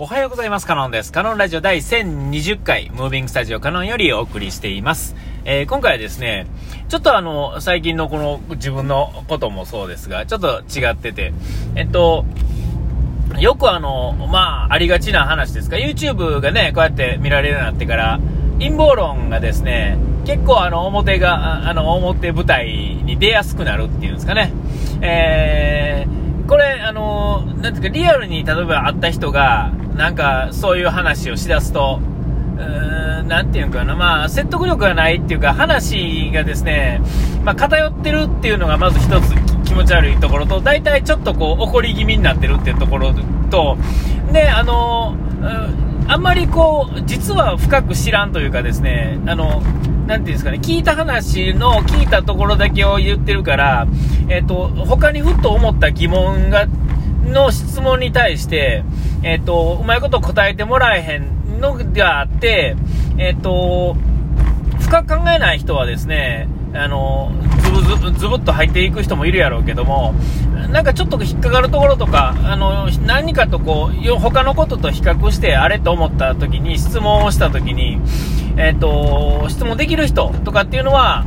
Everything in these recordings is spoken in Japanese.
おはようございます。カノンです。カノンラジオ第1020回、ムービングスタジオカノンよりお送りしています。えー、今回はですね、ちょっとあの、最近のこの自分のこともそうですが、ちょっと違ってて、えっと、よくあの、まあ、ありがちな話ですが、YouTube がね、こうやって見られるようになってから、陰謀論がですね、結構あの、表が、あの、表舞台に出やすくなるっていうんですかね。えー、これ、あの、なんていうか、リアルに例えば会った人が、なんかそういう話をしだすと、うーん、なんていうかな、まあ、説得力がないっていうか、話がですね、まあ、偏ってるっていうのがまず一つ気持ち悪いところと、大体ちょっとこう、怒り気味になってるっていうところと、で、あの、あんまりこう、実は深く知らんというかですね、あの、なんていうんですかね、聞いた話の聞いたところだけを言ってるから、えっ、ー、と、他にふっと思った疑問が、の質問に対して、えっ、ー、と、うまいこと答えてもらえへんのがあって、えっ、ー、と、深く考えない人はですね、あの、ズブズブ、ズブっと入っていく人もいるやろうけども、なんかちょっと引っかかるところとか、あの、何かとこう、他のことと比較して、あれと思った時に、質問をした時に、えっ、ー、と、質問できる人とかっていうのは、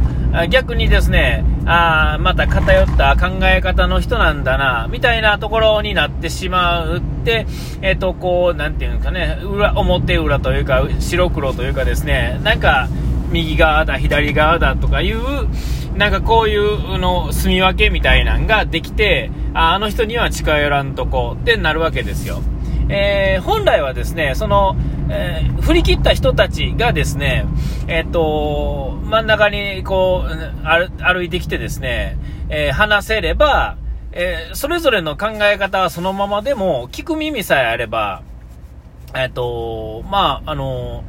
逆にですね、あまた偏った考え方の人なんだな、みたいなところになってしまうって、えっ、ー、と、こう、なんていうんですかね、裏、表裏というか、白黒というかですね、なんか、右側だ、左側だとかいう、なんかこういうの住み分けみたいなんができて、ああの人には近寄らんとこってなるわけですよ。えー、本来はですね、その、えー、振り切った人たちがですね、えっ、と、真ん中にこう、歩いてきてですね、えー、話せれば、えそれぞれの考え方はそのままでも、聞く耳さえあれば、えっ、と、まあ、あの、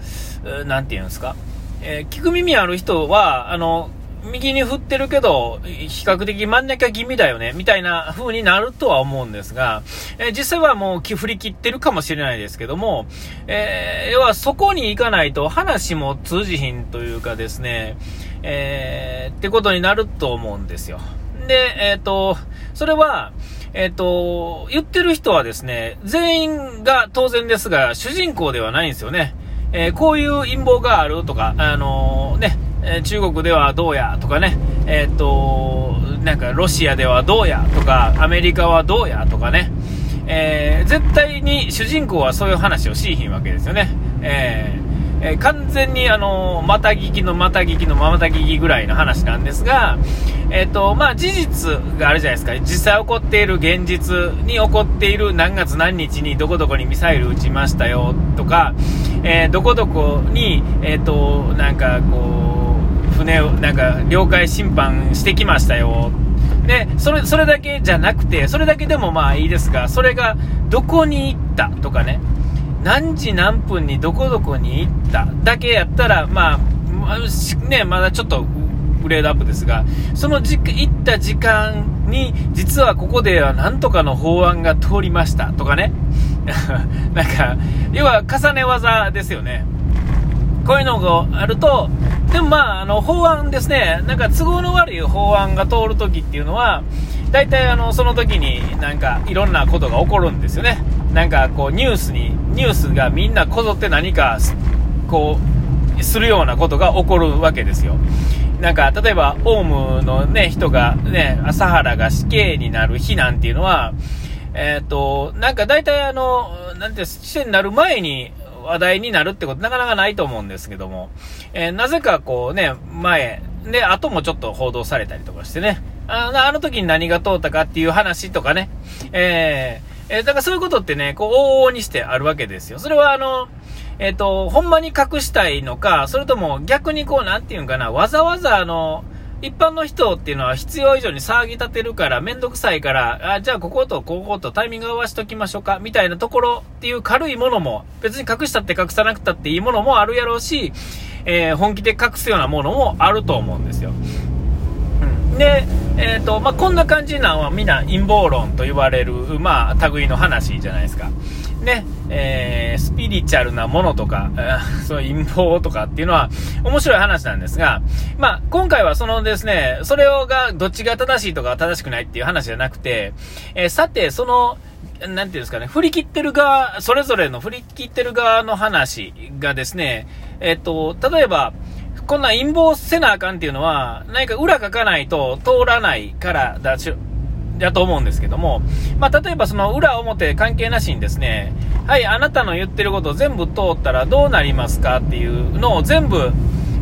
なんて言うんですか、え聞く耳ある人は、あの、右に振ってるけど、比較的真ん中気味だよね、みたいな風になるとは思うんですが、えー、実際はもう振り切ってるかもしれないですけども、えー、要はそこに行かないと話も通じひんというかですね、えー、ってことになると思うんですよ。で、えっ、と、それは、えっ、と、言ってる人はですね、全員が当然ですが、主人公ではないんですよね。えー、こういう陰謀があるとか、あのー、ね、中国ではどうやとかね、えっと、なんかロシアではどうやとか、アメリカはどうやとかね、え絶対に主人公はそういう話をしいひんわけですよね。ええ完全にあの、また聞きのまた聞きのまた聞きぐらいの話なんですが、えっ、と、まあ、事実があるじゃないですか。実際起こっている現実に起こっている何月何日にどこどこにミサイル撃ちましたよとか、え、どこどこに、えっ、と、なんかこう、船を、なんか、領海侵犯してきましたよ。で、それ、それだけじゃなくて、それだけでもまあいいですが、それがどこに行ったとかね、何時何分にどこどこに行った？だけやったら、まあ、ね、まだちょっとグレードアップですが、そのじ行った時間に、実はここではなんとかの法案が通りましたとかね。なんか、要は重ね技ですよね。こういうのがあると、でもまあ、あの、法案ですね、なんか都合の悪い法案が通るときっていうのは、大体あの、その時になんかいろんなことが起こるんですよね。なんかこうニュースに、ニュースがみんなこぞって何か、こう、するようなことが起こるわけですよ。なんか、例えば、オウムのね、人が、ね、朝原が死刑になる日なんていうのは、えっ、ー、と、なんか大体あの、なんて、死刑になる前に話題になるってことなかなかないと思うんですけども、えー、なぜかこうね、前、で、後もちょっと報道されたりとかしてね、あの時に何が通ったかっていう話とかね、えー、えー、だからそういうことってね、こう、往々にしてあるわけですよ。それはあの、えっ、ー、と、ほんまに隠したいのか、それとも逆にこう、なんていうんかな、わざわざあの、一般の人っていうのは必要以上に騒ぎ立てるから、めんどくさいから、あ、じゃあこことこことタイミング合わしときましょうか、みたいなところっていう軽いものも、別に隠したって隠さなくたっていいものもあるやろうし、えー、本気で隠すようなものもあると思うんですよ。うん、で、えっ、ー、と、まあ、こんな感じなのはみんな陰謀論と言われる、まあ、類の話じゃないですか。ね、えー、スピリチュアルなものとか、そういう陰謀とかっていうのは面白い話なんですが、まあ、今回はそのですね、それをが、どっちが正しいとか正しくないっていう話じゃなくて、えー、さて、その、なんていうんですかね、振り切ってる側、それぞれの振り切ってる側の話がですね、えっと、例えば、こんな陰謀せなあかんっていうのは、何か裏書かないと通らないからだし、だと思うんですけども、まあ、例えばその裏表関係なしにですね、はい、あなたの言ってること全部通ったらどうなりますかっていうのを全部、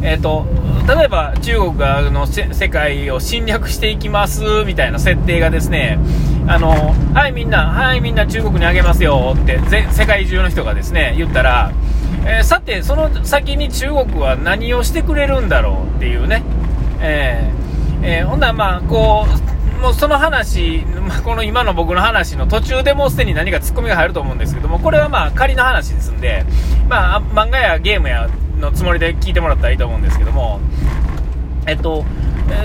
えっ、ー、と、例えば中国がの世界を侵略していきますみたいな設定がですね、あの、はいみんな、はいみんな中国にあげますよって世界中の人がですね、言ったら、えー、さて、その先に中国は何をしてくれるんだろうっていうね、えー、えー、ほんならまあ、こう、もうその話、まあ、この今の僕の話の途中でもうすでに何かツッコミが入ると思うんですけども、これはまあ仮の話ですんで、まあ、漫画やゲームやのつもりで聞いてもらったらいいと思うんですけども、えっと、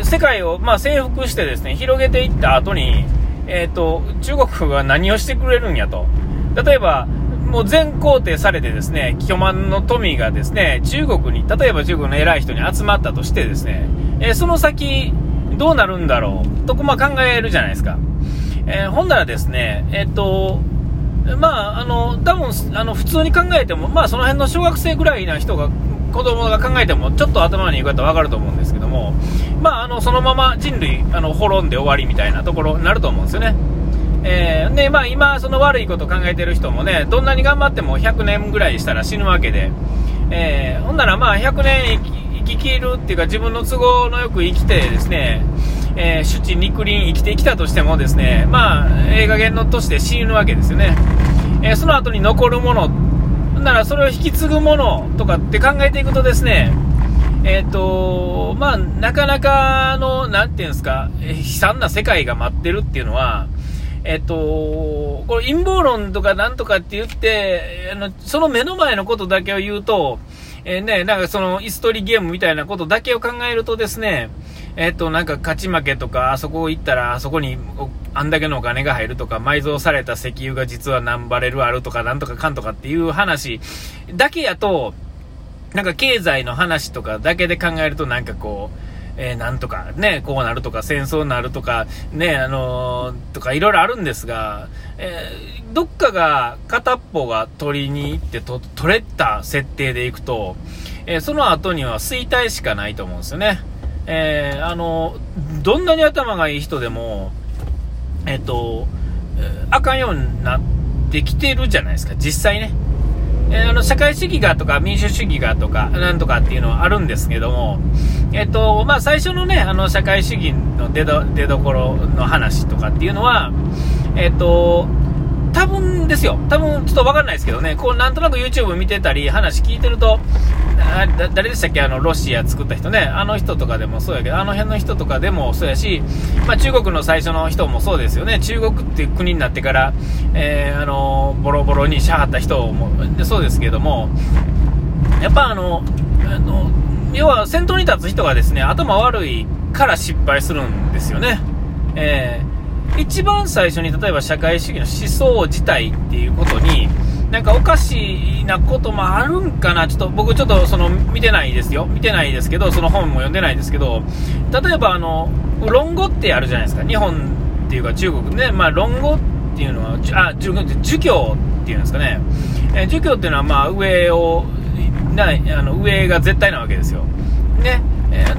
世界を、まあ、征服してですね、広げていった後に、えっと、中国が何をしてくれるんやと。例えば、もう全肯定されてですね、巨万の富がですね、中国に、例えば中国の偉い人に集まったとしてですね、えー、その先、どうなるんだろう、と、ま、考えるじゃないですか。えー、ほんならですね、えっと、まあ、あの、多分、あの、普通に考えても、まあ、その辺の小学生ぐらいな人が、子供が考えても、ちょっと頭にいく方わかると思うんですけども、まあ、あの、そのまま人類、あの、滅んで終わりみたいなところになると思うんですよね。えー、で、まあ、今、その悪いこと考えてる人もね、どんなに頑張っても100年ぐらいしたら死ぬわけで、えー、ほんならまあ、100年生き切るっていうか、自分の都合のよく生きてですね、えー、主肉林生きてきたとしてもですね、まあ、映画減のとして死ぬわけですよね。えー、その後に残るものほん、ならそれを引き継ぐものとかって考えていくとですね、えっ、ー、と、まあ、なかなかの、なんていうんですか、悲惨な世界が待ってるっていうのは、えっ、と、これ陰謀論とかなんとかって言って、あの、その目の前のことだけを言うと、えー、ね、なんかその、椅子取りゲームみたいなことだけを考えるとですね、えっと、なんか勝ち負けとか、あそこ行ったら、あそこにあんだけのお金が入るとか、埋蔵された石油が実は何バレルあるとか、なんとかかんとかっていう話だけやと、なんか経済の話とかだけで考えるとなんかこう、えー、なんとかね、こうなるとか、戦争になるとか、ね、あのー、とかいろいろあるんですが、えー、どっかが片っぽが取りに行ってと取れた設定でいくと、えその後には衰退しかないと思うんですよね。えー、あの、どんなに頭がいい人でも、えっ、と、あかんようになってきてるじゃないですか、実際ね。えー、あの、社会主義がとか民主主義がとか、なんとかっていうのはあるんですけども、えっ、と、まあ、最初のね、あの、社会主義の出ど、ころの話とかっていうのは、えっ、と、多分ですよ。多分、ちょっとわかんないですけどね、こう、なんとなく YouTube 見てたり、話聞いてると、誰でしたっけ？あの、ロシア作った人ね。あの人とかでもそうやけど、あの辺の人とかでもそうやし、まあ、中国の最初の人もそうですよね。中国っていう国になってから、えー、あの、ボロボロにしはった人も、そうですけども、やっぱあの、あの、要は先頭に立つ人がですね、頭悪いから失敗するんですよね。えー一番最初に例えば社会主義の思想自体っていうことに、なんかおかしなこともあるんかな、ちょっと僕ちょっとその見てないですよ。見てないですけど、その本も読んでないですけど、例えばあの、論語ってあるじゃないですか。日本っていうか中国ね、まあ論語っていうのは、あ、儒教っていうんですかね。え儒教っていうのはまあ上を、なあの上が絶対なわけですよ。ね。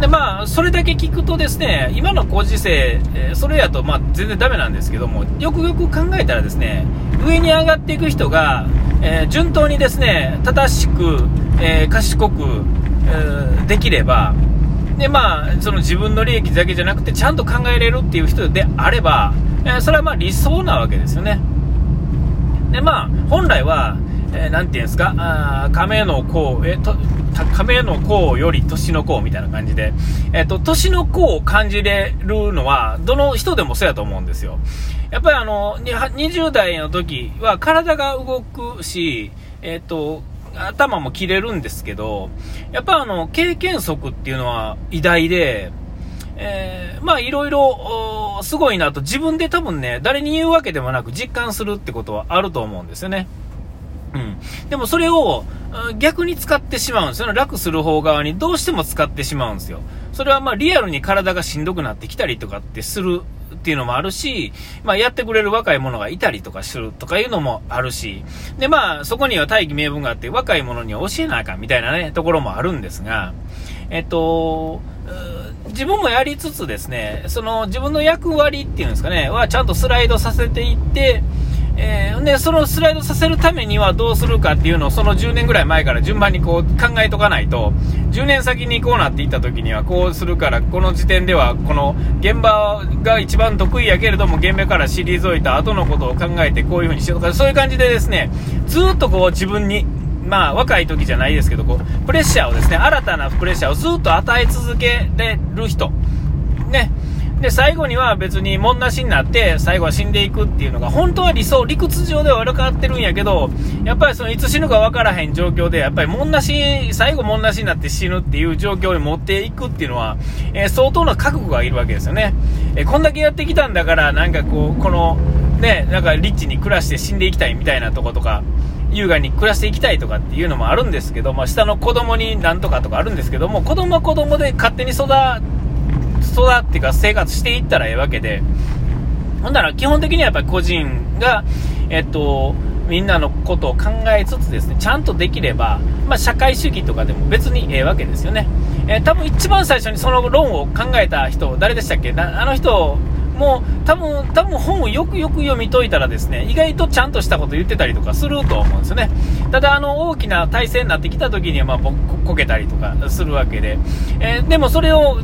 でまあ、それだけ聞くとですね、今のご時世、それやとまあ全然ダメなんですけども、よくよく考えたらですね、上に上がっていく人が、えー、順当にですね、正しく、え賢く、えできれば、でまあ、その自分の利益だけじゃなくて、ちゃんと考えれるっていう人であれば、えそれはま理想なわけですよね。でまあ、本来は、えー、ていうんですか、あ亀の甲、えと、亀の甲より年の甲みたいな感じで、えっ、と、年の甲を感じれるのは、どの人でもそうやと思うんですよ。やっぱりあの、20代の時は体が動くし、えっ、と、頭も切れるんですけど、やっぱあの、経験則っていうのは偉大で、えー、まあいろいろ、すごいなと自分で多分ね、誰に言うわけでもなく実感するってことはあると思うんですよね。うん。でもそれを逆に使ってしまうんですよ。楽する方側にどうしても使ってしまうんですよ。それはまあリアルに体がしんどくなってきたりとかってするっていうのもあるし、まあ、やってくれる若い者がいたりとかするとかいうのもあるし、で、まあ、そこには大義名分があって、若い者には教えなあかんみたいなね、ところもあるんですが、えっと、自分もやりつつですね、その自分の役割っていうんですかね、はちゃんとスライドさせていって、えー、で、そのスライドさせるためにはどうするかっていうのをその10年ぐらい前から順番にこう考えとかないと、10年先にこうなっていった時にはこうするから、この時点ではこの現場が一番得意やけれども現場から退いた後のことを考えてこういう風にしようとか、そういう感じでですね、ずっとこう自分にまあ、若い時じゃないですけど、こう、プレッシャーをですね、新たなプレッシャーをずっと与え続けれる人。ね。で、最後には別にもんなしになって、最後は死んでいくっていうのが、本当は理想、理屈上では悪かってるんやけど、やっぱりその、いつ死ぬか分からへん状況で、やっぱりもんなし、最後もんなしになって死ぬっていう状況に持っていくっていうのは、えー、相当な覚悟がいるわけですよね。えー、こんだけやってきたんだから、なんかこう、この、ね、なんかリッチに暮らして死んでいきたいみたいなとことか、優雅に暮らしていきたいとかっていうのもあるんですけど、まあ、下の子供になんとかとかあるんですけども、子供は子供で勝手に育、育っていうか生活していったらええわけで、ほんなら基本的にはやっぱり個人が、えっと、みんなのことを考えつつですね、ちゃんとできれば、まあ、社会主義とかでも別にええわけですよね。えー、多分一番最初にその論を考えた人、誰でしたっけ？あの人、もう多分、多分本をよくよく読み解いたらですね、意外とちゃんとしたこと言ってたりとかすると思うんですよね。ただ、あの、大きな体制になってきた時には、まあ、こけたりとかするわけで、えー、でもそれを、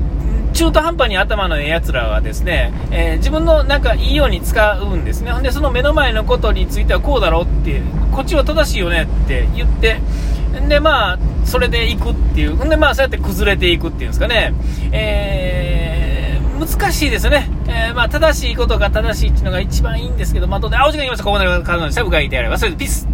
中途半端に頭のええ奴らはですね、えー、自分のなんかいいように使うんですね。ほんで、その目の前のことについてはこうだろうって、こっちは正しいよねって言って、んで、まあ、それで行くっていう。んで、まあ、そうやって崩れていくっていうんですかね。えー、難しいですね。えー、まあ、正しいことが正しいっていうのが一番いいんですけど、まあ、どうで、あ、お時間来ました。ここまでからの下部書いてあれば、それでピス